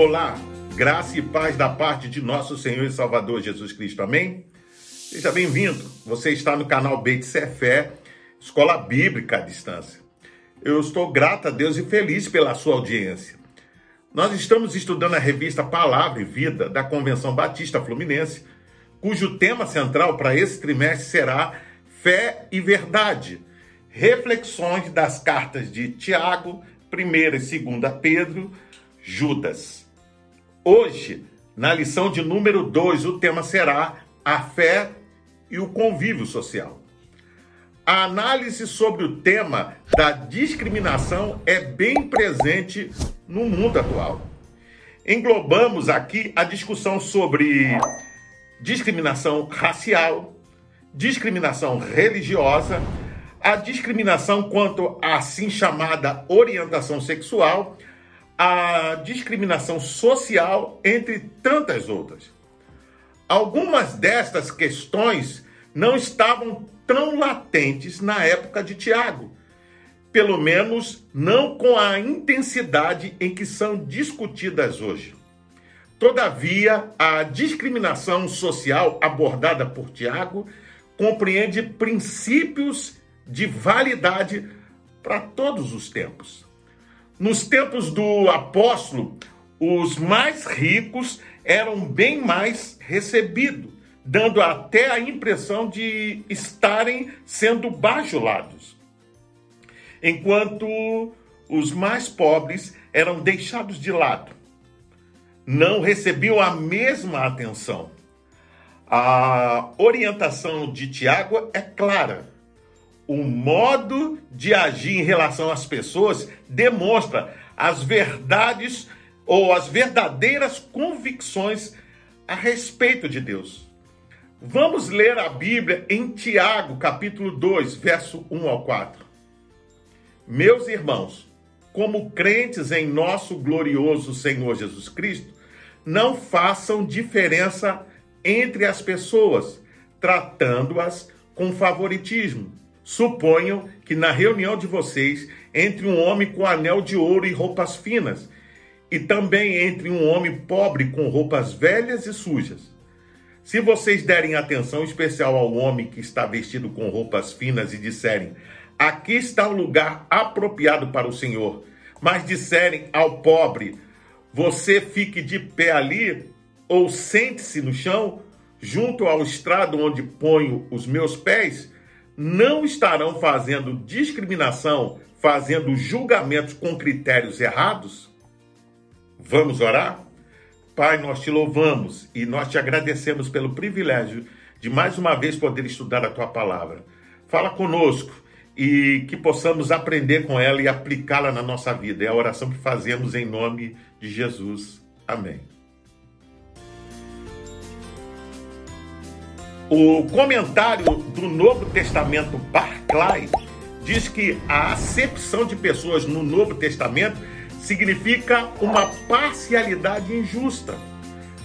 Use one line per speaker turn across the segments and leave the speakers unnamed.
Olá, graça e paz da parte de nosso Senhor e Salvador Jesus Cristo. Amém? Seja bem-vindo. Você está no canal Beit Fé, Escola Bíblica à Distância. Eu estou grato a Deus e feliz pela sua audiência. Nós estamos estudando a revista Palavra e Vida da Convenção Batista Fluminense, cujo tema central para esse trimestre será Fé e Verdade. Reflexões das cartas de Tiago, 1 e 2 Pedro, Judas. Hoje, na lição de número 2, o tema será a fé e o convívio social. A análise sobre o tema da discriminação é bem presente no mundo atual. Englobamos aqui a discussão sobre discriminação racial, discriminação religiosa, a discriminação quanto à assim chamada orientação sexual, a discriminação social, entre tantas outras. Algumas destas questões não estavam tão latentes na época de Tiago, pelo menos não com a intensidade em que são discutidas hoje. Todavia, a discriminação social abordada por Tiago compreende princípios de validade para todos os tempos. Nos tempos do apóstolo, os mais ricos eram bem mais recebidos, dando até a impressão de estarem sendo bajulados. Enquanto os mais pobres eram deixados de lado, não recebiam a mesma atenção. A orientação de Tiago é clara o modo de agir em relação às pessoas demonstra as verdades ou as verdadeiras convicções a respeito de Deus. Vamos ler a Bíblia em Tiago, capítulo 2, verso 1 ao 4. Meus irmãos, como crentes em nosso glorioso Senhor Jesus Cristo, não façam diferença entre as pessoas, tratando-as com favoritismo Suponham que na reunião de vocês entre um homem com anel de ouro e roupas finas, e também entre um homem pobre com roupas velhas e sujas. Se vocês derem atenção especial ao homem que está vestido com roupas finas e disserem: Aqui está o lugar apropriado para o Senhor, mas disserem ao pobre: Você fique de pé ali, ou sente-se no chão, junto ao estrado onde ponho os meus pés, não estarão fazendo discriminação, fazendo julgamentos com critérios errados? Vamos orar? Pai, nós te louvamos e nós te agradecemos pelo privilégio de mais uma vez poder estudar a tua palavra. Fala conosco e que possamos aprender com ela e aplicá-la na nossa vida. É a oração que fazemos em nome de Jesus. Amém. O comentário do Novo Testamento Barclay diz que a acepção de pessoas no Novo Testamento significa uma parcialidade injusta,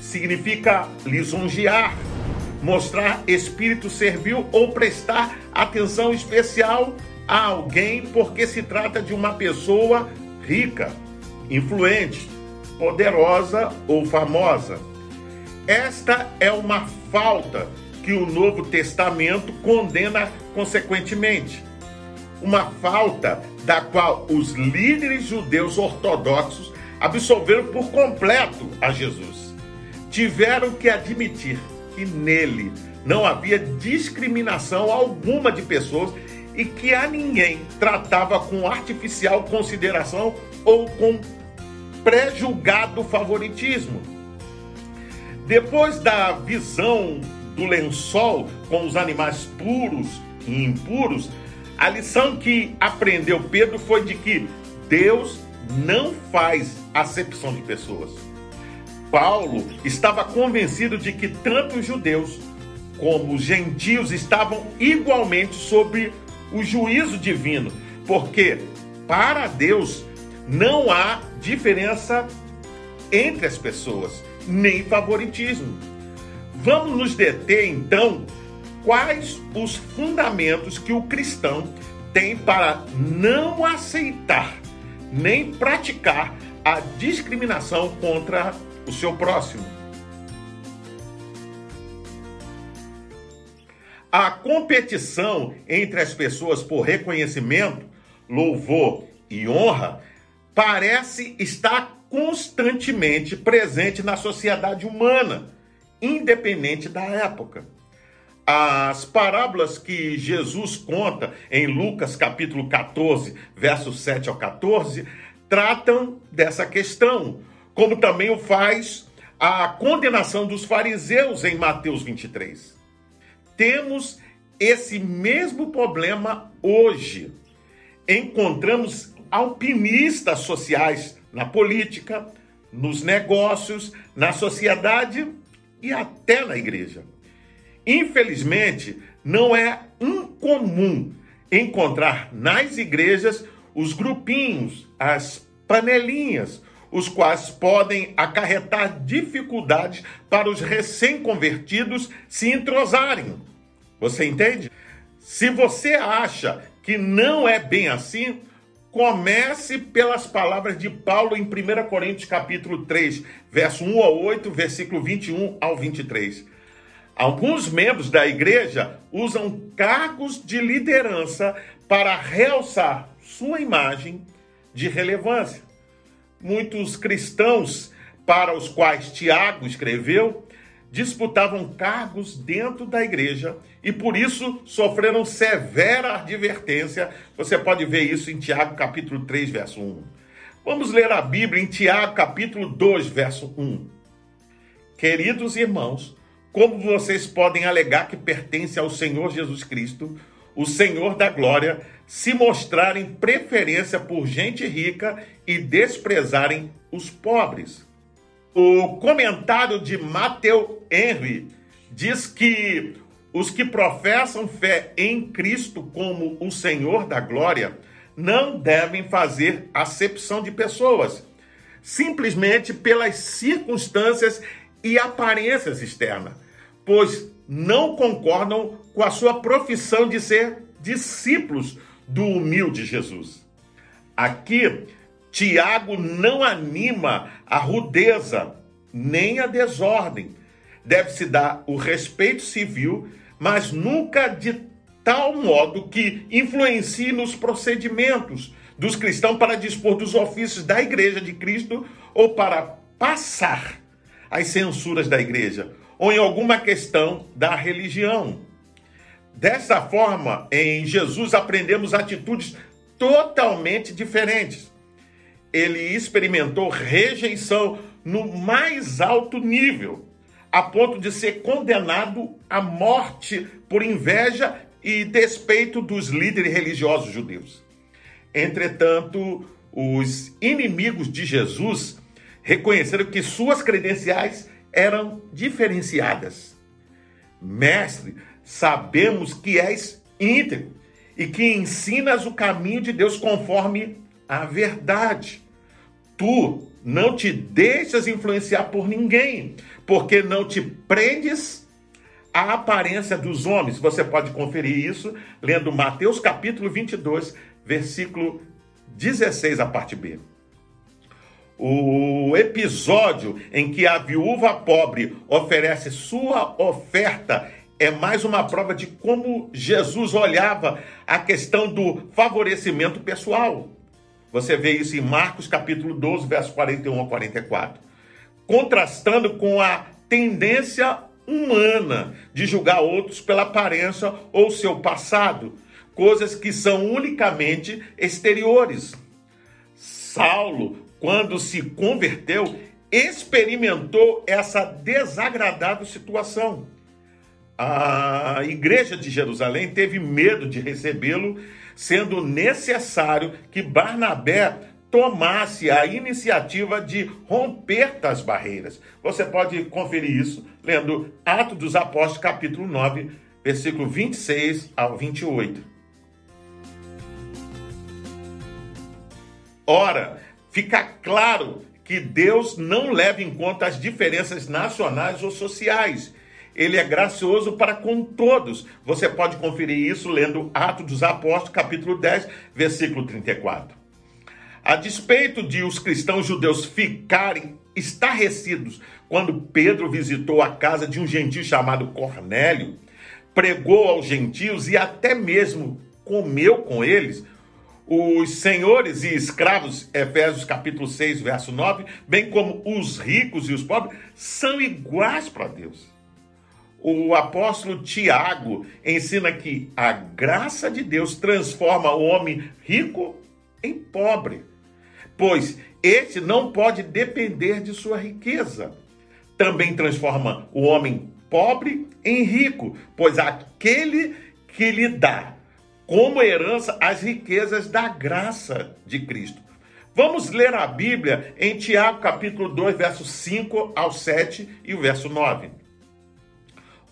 significa lisonjear, mostrar espírito servil ou prestar atenção especial a alguém porque se trata de uma pessoa rica, influente, poderosa ou famosa. Esta é uma falta que o Novo Testamento condena consequentemente. Uma falta da qual os líderes judeus ortodoxos absolveram por completo a Jesus. Tiveram que admitir que nele não havia discriminação alguma de pessoas e que a ninguém tratava com artificial consideração ou com pré-julgado favoritismo. Depois da visão do lençol com os animais puros e impuros, a lição que aprendeu Pedro foi de que Deus não faz acepção de pessoas. Paulo estava convencido de que tanto os judeus como os gentios estavam igualmente sob o juízo divino, porque para Deus não há diferença entre as pessoas, nem favoritismo. Vamos nos deter então quais os fundamentos que o cristão tem para não aceitar nem praticar a discriminação contra o seu próximo. A competição entre as pessoas por reconhecimento, louvor e honra parece estar constantemente presente na sociedade humana, independente da época. As parábolas que Jesus conta em Lucas capítulo 14, versos 7 ao 14, tratam dessa questão, como também o faz a condenação dos fariseus em Mateus 23 temos esse mesmo problema hoje. Encontramos alpinistas sociais na política, nos negócios, na sociedade e até na igreja. Infelizmente, não é incomum encontrar nas igrejas os grupinhos, as panelinhas, os quais podem acarretar dificuldades para os recém-convertidos se entrosarem. Você entende? Se você acha que não é bem assim, comece pelas palavras de Paulo em 1 Coríntios capítulo 3, verso 1 ao 8, versículo 21 ao 23. Alguns membros da igreja usam cargos de liderança para realçar sua imagem de relevância muitos cristãos para os quais Tiago escreveu disputavam cargos dentro da igreja e por isso sofreram severa advertência. Você pode ver isso em Tiago capítulo 3, verso 1. Vamos ler a Bíblia em Tiago capítulo 2, verso 1. Queridos irmãos, como vocês podem alegar que pertence ao Senhor Jesus Cristo, o Senhor da glória, se mostrarem preferência por gente rica e desprezarem os pobres. O comentário de Matthew Henry diz que os que professam fé em Cristo como o Senhor da glória não devem fazer acepção de pessoas, simplesmente pelas circunstâncias e aparências externas, pois não concordam com a sua profissão de ser discípulos do humilde Jesus. Aqui, Tiago não anima a rudeza nem a desordem. Deve-se dar o respeito civil, mas nunca de tal modo que influencie nos procedimentos dos cristãos para dispor dos ofícios da igreja de Cristo ou para passar as censuras da igreja ou em alguma questão da religião. Dessa forma, em Jesus aprendemos atitudes totalmente diferentes. Ele experimentou rejeição no mais alto nível, a ponto de ser condenado à morte por inveja e despeito dos líderes religiosos judeus. Entretanto, os inimigos de Jesus reconheceram que suas credenciais eram diferenciadas. Mestre, sabemos que és íntegro e que ensinas o caminho de Deus conforme a verdade. Tu não te deixas influenciar por ninguém, porque não te prendes à aparência dos homens. Você pode conferir isso lendo Mateus capítulo 22, versículo 16, a parte B. O episódio em que a viúva pobre oferece sua oferta é mais uma prova de como Jesus olhava a questão do favorecimento pessoal. Você vê isso em Marcos capítulo 12, verso 41 a 44. Contrastando com a tendência humana de julgar outros pela aparência ou seu passado, coisas que são unicamente exteriores. Saulo, quando se converteu, experimentou essa desagradável situação a igreja de Jerusalém teve medo de recebê-lo, sendo necessário que Barnabé tomasse a iniciativa de romper as barreiras. Você pode conferir isso lendo Atos dos Apóstolos, capítulo 9, versículo 26 ao 28. Ora, fica claro que Deus não leva em conta as diferenças nacionais ou sociais ele é gracioso para com todos. Você pode conferir isso lendo Atos dos Apóstolos, capítulo 10, versículo 34. A despeito de os cristãos judeus ficarem estarrecidos quando Pedro visitou a casa de um gentio chamado Cornélio, pregou aos gentios e até mesmo comeu com eles, os senhores e escravos, Efésios capítulo 6, verso 9, bem como os ricos e os pobres, são iguais para Deus. O apóstolo Tiago ensina que a graça de Deus transforma o homem rico em pobre, pois este não pode depender de sua riqueza. Também transforma o homem pobre em rico, pois aquele que lhe dá como herança as riquezas da graça de Cristo. Vamos ler a Bíblia em Tiago, capítulo 2, versos 5 ao 7 e o verso 9.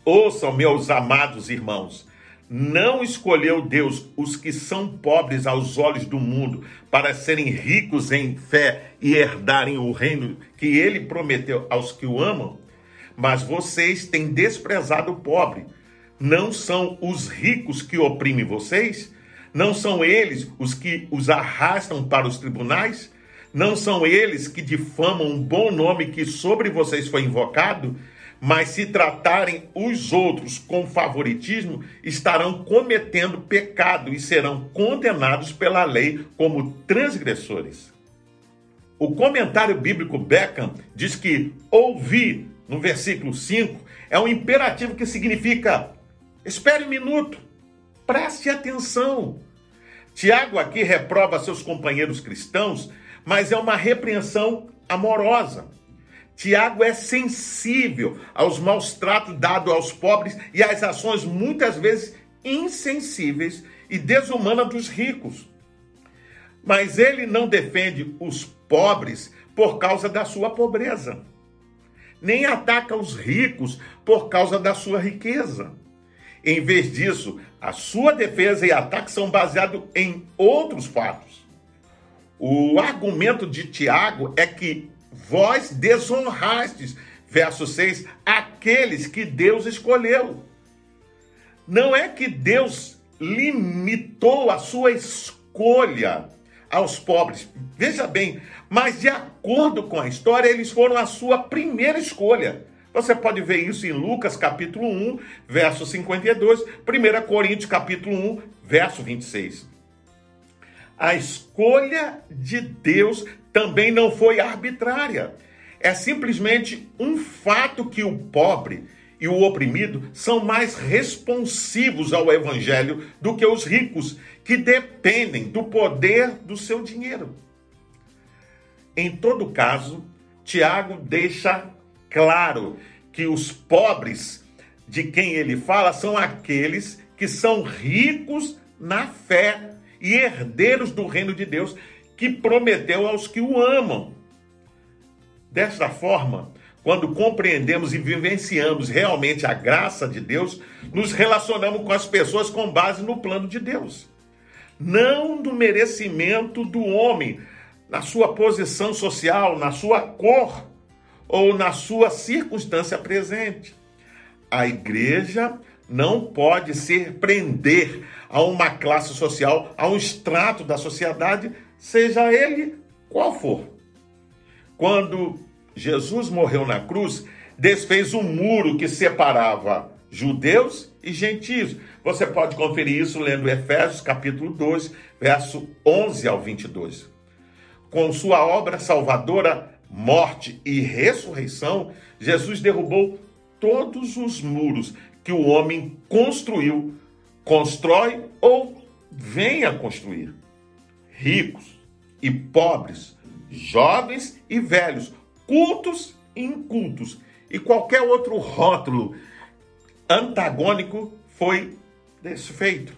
Ouçam, meus amados irmãos, não escolheu Deus os que são pobres aos olhos do mundo para serem ricos em fé e herdarem o reino que ele prometeu aos que o amam? Mas vocês têm desprezado o pobre não são os ricos que oprimem vocês? Não são eles os que os arrastam para os tribunais? Não são eles que difamam um bom nome que sobre vocês foi invocado? Mas se tratarem os outros com favoritismo, estarão cometendo pecado e serão condenados pela lei como transgressores. O comentário bíblico Beckham diz que ouvir, no versículo 5, é um imperativo que significa Espere um minuto. Preste atenção. Tiago aqui reprova seus companheiros cristãos, mas é uma repreensão amorosa. Tiago é sensível aos maus tratos dados aos pobres e às ações muitas vezes insensíveis e desumanas dos ricos. Mas ele não defende os pobres por causa da sua pobreza, nem ataca os ricos por causa da sua riqueza. Em vez disso, a sua defesa e ataque são baseados em outros fatos. O argumento de Tiago é que vós desonrastes, verso 6, aqueles que Deus escolheu. Não é que Deus limitou a sua escolha aos pobres. Veja bem, mas de acordo com a história, eles foram a sua primeira escolha. Você pode ver isso em Lucas capítulo 1, verso 52, 1 Coríntios capítulo 1, verso 26. A escolha de Deus também não foi arbitrária. É simplesmente um fato que o pobre e o oprimido são mais responsivos ao evangelho do que os ricos, que dependem do poder do seu dinheiro. Em todo caso, Tiago deixa claro que os pobres de quem ele fala são aqueles que são ricos na fé e herdeiros do reino de Deus que prometeu aos que o amam. Desta forma, quando compreendemos e vivenciamos realmente a graça de Deus, nos relacionamos com as pessoas com base no plano de Deus. Não do merecimento do homem, na sua posição social, na sua cor, ou na sua circunstância presente. A igreja não pode ser prender a uma classe social, a um extrato da sociedade, seja ele qual for. Quando Jesus morreu na cruz, desfez um muro que separava judeus e gentios. Você pode conferir isso lendo Efésios capítulo 2, verso 11 ao 22. Com sua obra salvadora, morte e ressurreição, Jesus derrubou todos os muros que o homem construiu, constrói ou vem a construir. Ricos e pobres, jovens e velhos, cultos e incultos, e qualquer outro rótulo antagônico foi desfeito.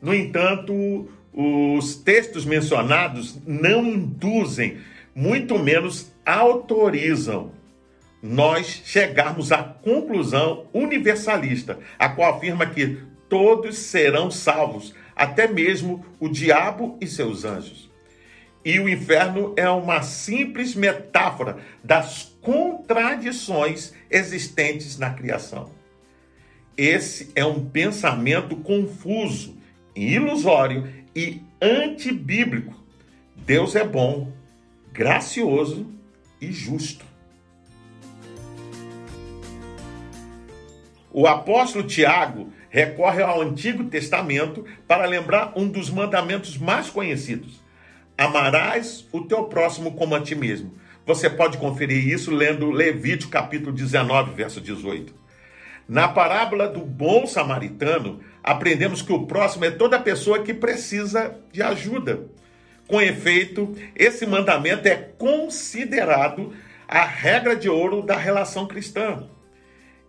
No entanto, os textos mencionados não induzem muito menos autorizam nós chegarmos à conclusão universalista, a qual afirma que todos serão salvos, até mesmo o diabo e seus anjos. E o inferno é uma simples metáfora das contradições existentes na criação. Esse é um pensamento confuso, ilusório e antibíblico Deus é bom, gracioso e justo. O apóstolo Tiago recorre ao Antigo Testamento para lembrar um dos mandamentos mais conhecidos: Amarás o teu próximo como a ti mesmo. Você pode conferir isso lendo Levítico capítulo 19, verso 18. Na parábola do bom samaritano, aprendemos que o próximo é toda pessoa que precisa de ajuda. Com efeito, esse mandamento é considerado a regra de ouro da relação cristã.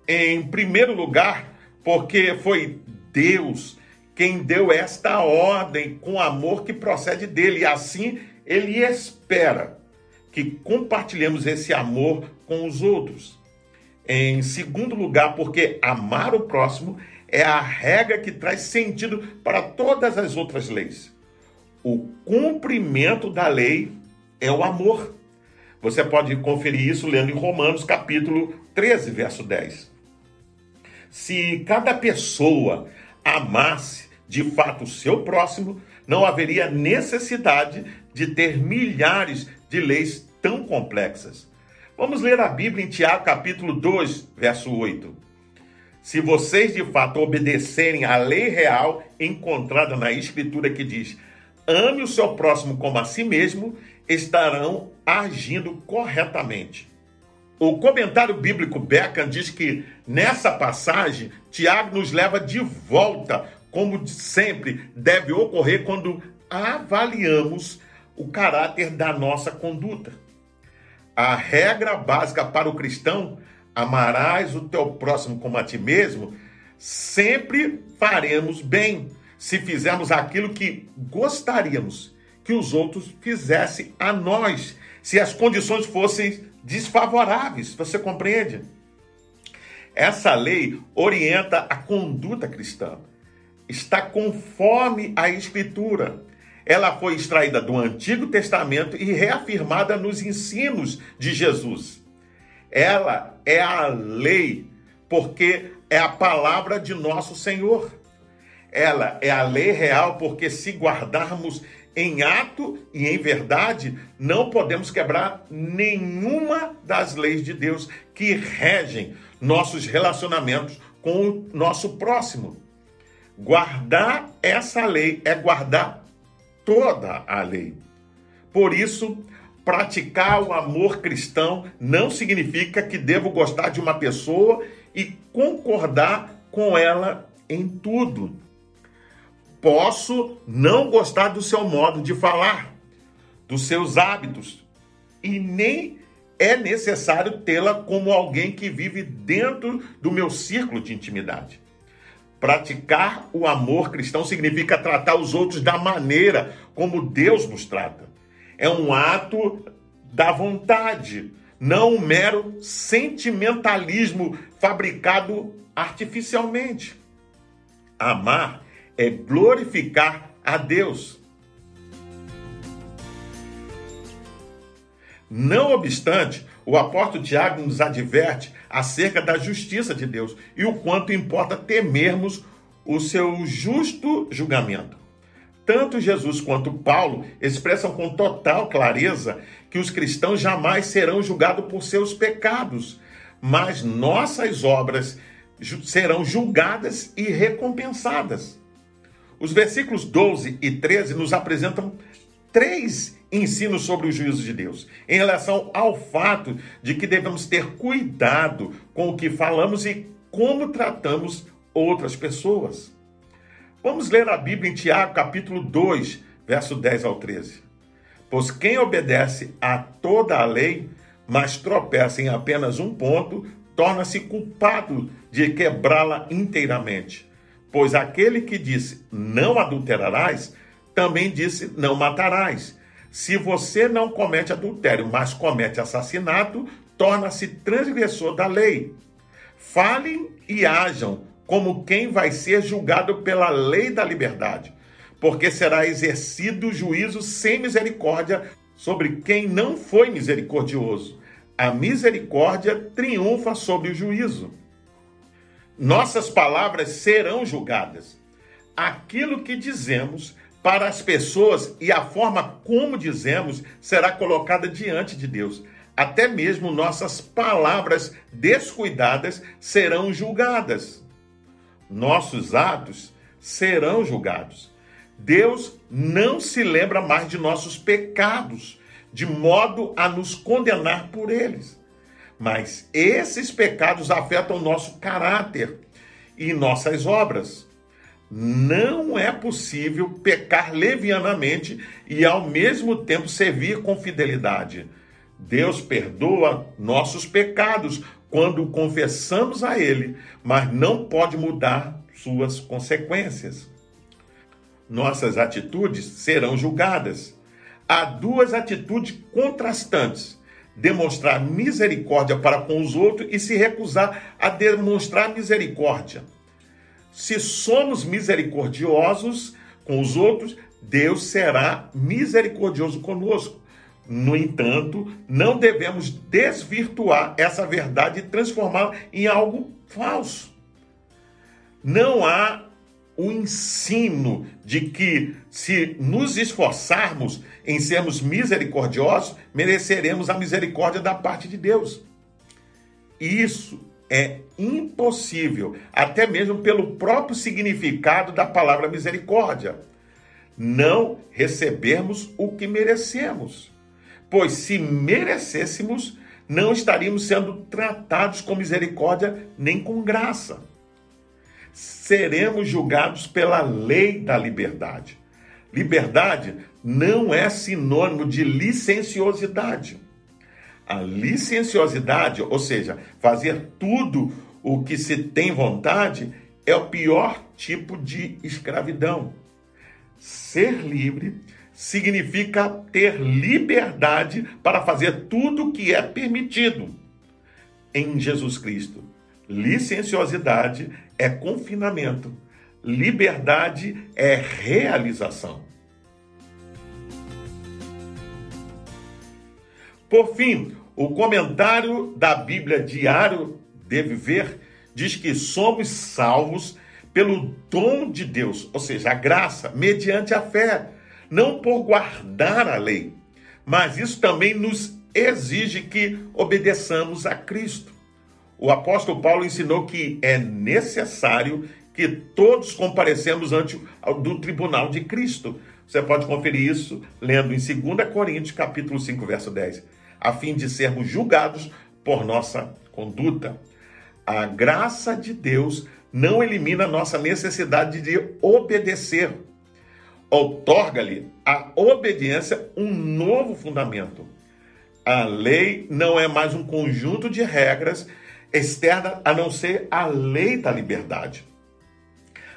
Em primeiro lugar, porque foi Deus quem deu esta ordem com amor que procede dele, e assim ele espera que compartilhemos esse amor com os outros. Em segundo lugar, porque amar o próximo é a regra que traz sentido para todas as outras leis. O cumprimento da lei é o amor. Você pode conferir isso lendo em Romanos capítulo 13, verso 10. Se cada pessoa amasse de fato o seu próximo, não haveria necessidade de ter milhares de leis tão complexas. Vamos ler a Bíblia em Tiago, capítulo 2, verso 8. Se vocês de fato obedecerem à lei real encontrada na Escritura que diz: ame o seu próximo como a si mesmo, estarão agindo corretamente. O comentário bíblico Beckham diz que nessa passagem Tiago nos leva de volta, como sempre deve ocorrer quando avaliamos o caráter da nossa conduta. A regra básica para o cristão, amarás o teu próximo como a ti mesmo, sempre faremos bem se fizermos aquilo que gostaríamos que os outros fizessem a nós, se as condições fossem desfavoráveis. Você compreende? Essa lei orienta a conduta cristã. Está conforme a Escritura. Ela foi extraída do Antigo Testamento e reafirmada nos ensinos de Jesus. Ela é a lei, porque é a palavra de nosso Senhor. Ela é a lei real, porque se guardarmos em ato e em verdade, não podemos quebrar nenhuma das leis de Deus que regem nossos relacionamentos com o nosso próximo. Guardar essa lei é guardar toda a lei. Por isso, praticar o amor cristão não significa que devo gostar de uma pessoa e concordar com ela em tudo. Posso não gostar do seu modo de falar, dos seus hábitos, e nem é necessário tê-la como alguém que vive dentro do meu círculo de intimidade. Praticar o amor cristão significa tratar os outros da maneira como Deus nos trata. É um ato da vontade, não um mero sentimentalismo fabricado artificialmente. Amar é glorificar a Deus. Não obstante, o apóstolo Tiago nos adverte acerca da justiça de Deus e o quanto importa temermos o seu justo julgamento. Tanto Jesus quanto Paulo expressam com total clareza que os cristãos jamais serão julgados por seus pecados, mas nossas obras serão julgadas e recompensadas. Os versículos 12 e 13 nos apresentam três ensinos sobre o juízo de Deus, em relação ao fato de que devemos ter cuidado com o que falamos e como tratamos outras pessoas. Vamos ler a Bíblia em Tiago, capítulo 2, verso 10 ao 13. Pois quem obedece a toda a lei, mas tropeça em apenas um ponto, torna-se culpado de quebrá-la inteiramente. Pois aquele que disse não adulterarás, também disse não matarás. Se você não comete adultério, mas comete assassinato, torna-se transgressor da lei. Falem e hajam como quem vai ser julgado pela lei da liberdade, porque será exercido juízo sem misericórdia sobre quem não foi misericordioso. A misericórdia triunfa sobre o juízo nossas palavras serão julgadas. Aquilo que dizemos para as pessoas e a forma como dizemos será colocada diante de Deus. Até mesmo nossas palavras descuidadas serão julgadas. Nossos atos serão julgados. Deus não se lembra mais de nossos pecados, de modo a nos condenar por eles. Mas esses pecados afetam nosso caráter e nossas obras. Não é possível pecar levianamente e ao mesmo tempo servir com fidelidade. Deus perdoa nossos pecados quando confessamos a Ele, mas não pode mudar suas consequências. Nossas atitudes serão julgadas. Há duas atitudes contrastantes: demonstrar misericórdia para com os outros e se recusar a demonstrar misericórdia. Se somos misericordiosos com os outros, Deus será misericordioso conosco. No entanto, não devemos desvirtuar essa verdade e transformá-la em algo falso. Não há o ensino de que, se nos esforçarmos em sermos misericordiosos, mereceremos a misericórdia da parte de Deus. Isso é impossível, até mesmo pelo próprio significado da palavra misericórdia. Não recebermos o que merecemos. Pois se merecêssemos, não estaríamos sendo tratados com misericórdia nem com graça. Seremos julgados pela lei da liberdade. Liberdade não é sinônimo de licenciosidade. A licenciosidade, ou seja, fazer tudo o que se tem vontade, é o pior tipo de escravidão. Ser livre significa ter liberdade para fazer tudo o que é permitido em Jesus Cristo. Licenciosidade é confinamento, liberdade é realização. Por fim, o comentário da Bíblia Diário de Viver diz que somos salvos pelo dom de Deus, ou seja, a graça, mediante a fé, não por guardar a lei. Mas isso também nos exige que obedeçamos a Cristo. O apóstolo Paulo ensinou que é necessário que todos comparecemos ante do tribunal de Cristo. Você pode conferir isso lendo em 2 Coríntios, capítulo 5, verso 10 a fim de sermos julgados por nossa conduta. A graça de Deus não elimina nossa necessidade de obedecer. Outorga-lhe a obediência um novo fundamento. A lei não é mais um conjunto de regras externas a não ser a lei da liberdade.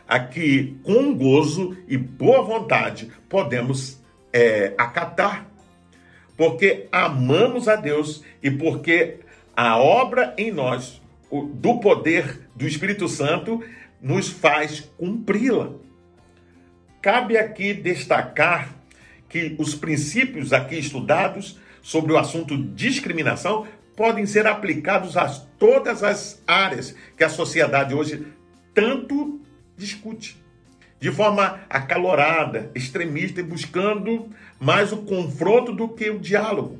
Aqui, com gozo e boa vontade, podemos é, acatar porque amamos a Deus e porque a obra em nós, do poder do Espírito Santo, nos faz cumpri-la. Cabe aqui destacar que os princípios aqui estudados sobre o assunto discriminação podem ser aplicados a todas as áreas que a sociedade hoje tanto discute de forma acalorada, extremista e buscando mais o confronto do que o diálogo.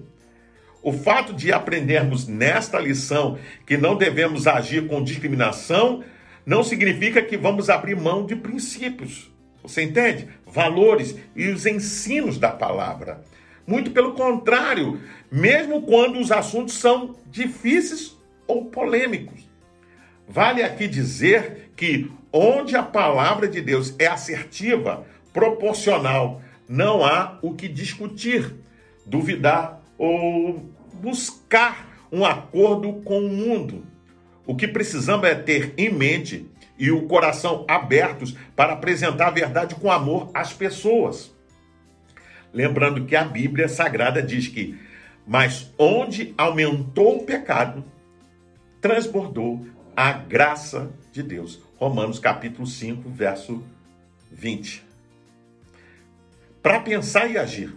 O fato de aprendermos nesta lição que não devemos agir com discriminação não significa que vamos abrir mão de princípios. Você entende? Valores e os ensinos da palavra. Muito pelo contrário, mesmo quando os assuntos são difíceis ou polêmicos. Vale aqui dizer que onde a palavra de Deus é assertiva, proporcional, não há o que discutir, duvidar ou buscar um acordo com o mundo. O que precisamos é ter em mente e o coração abertos para apresentar a verdade com amor às pessoas. Lembrando que a Bíblia Sagrada diz que, mas onde aumentou o pecado, transbordou a graça de Deus. Romanos capítulo 5, verso 20. Para pensar e agir.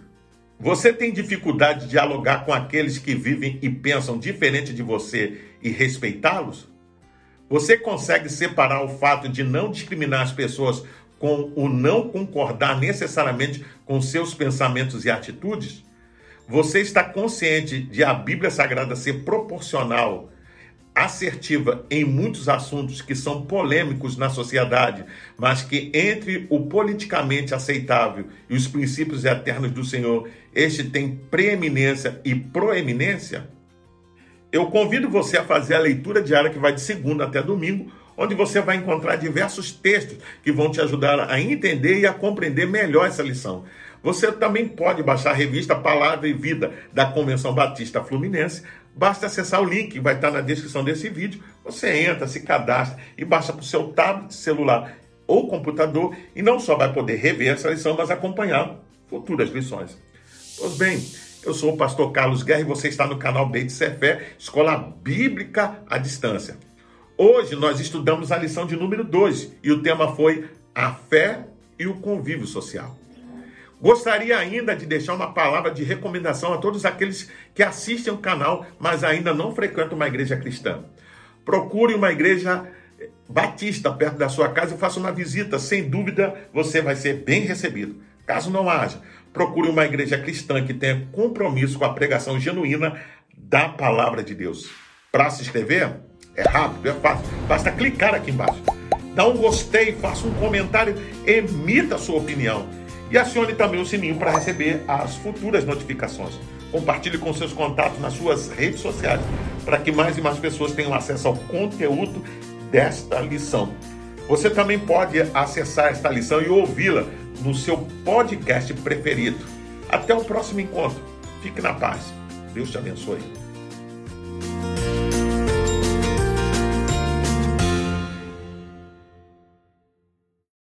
Você tem dificuldade de dialogar com aqueles que vivem e pensam diferente de você e respeitá-los? Você consegue separar o fato de não discriminar as pessoas com o não concordar necessariamente com seus pensamentos e atitudes? Você está consciente de a Bíblia Sagrada ser proporcional, assertiva em muitos assuntos que são polêmicos na sociedade, mas que entre o politicamente aceitável e os princípios eternos do Senhor, este tem preeminência e proeminência? Eu convido você a fazer a leitura diária que vai de segunda até domingo, onde você vai encontrar diversos textos que vão te ajudar a entender e a compreender melhor essa lição. Você também pode baixar a revista Palavra e Vida da Convenção Batista Fluminense. Basta acessar o link vai estar na descrição desse vídeo. Você entra, se cadastra e baixa para o seu tablet, celular ou computador e não só vai poder rever essa lição, mas acompanhar futuras lições. Pois bem, eu sou o pastor Carlos Guerra e você está no canal Beit Fé, Escola Bíblica à Distância. Hoje nós estudamos a lição de número 2 e o tema foi a fé e o convívio social. Gostaria ainda de deixar uma palavra de recomendação a todos aqueles que assistem o canal, mas ainda não frequentam uma igreja cristã. Procure uma igreja batista perto da sua casa e faça uma visita. Sem dúvida, você vai ser bem recebido. Caso não haja, procure uma igreja cristã que tenha compromisso com a pregação genuína da palavra de Deus. Para se inscrever, é rápido, é fácil. Basta clicar aqui embaixo. Dá um gostei, faça um comentário, emita a sua opinião. E acione também o sininho para receber as futuras notificações. Compartilhe com seus contatos nas suas redes sociais para que mais e mais pessoas tenham acesso ao conteúdo desta lição. Você também pode acessar esta lição e ouvi-la no seu podcast preferido. Até o próximo encontro. Fique na paz. Deus te abençoe.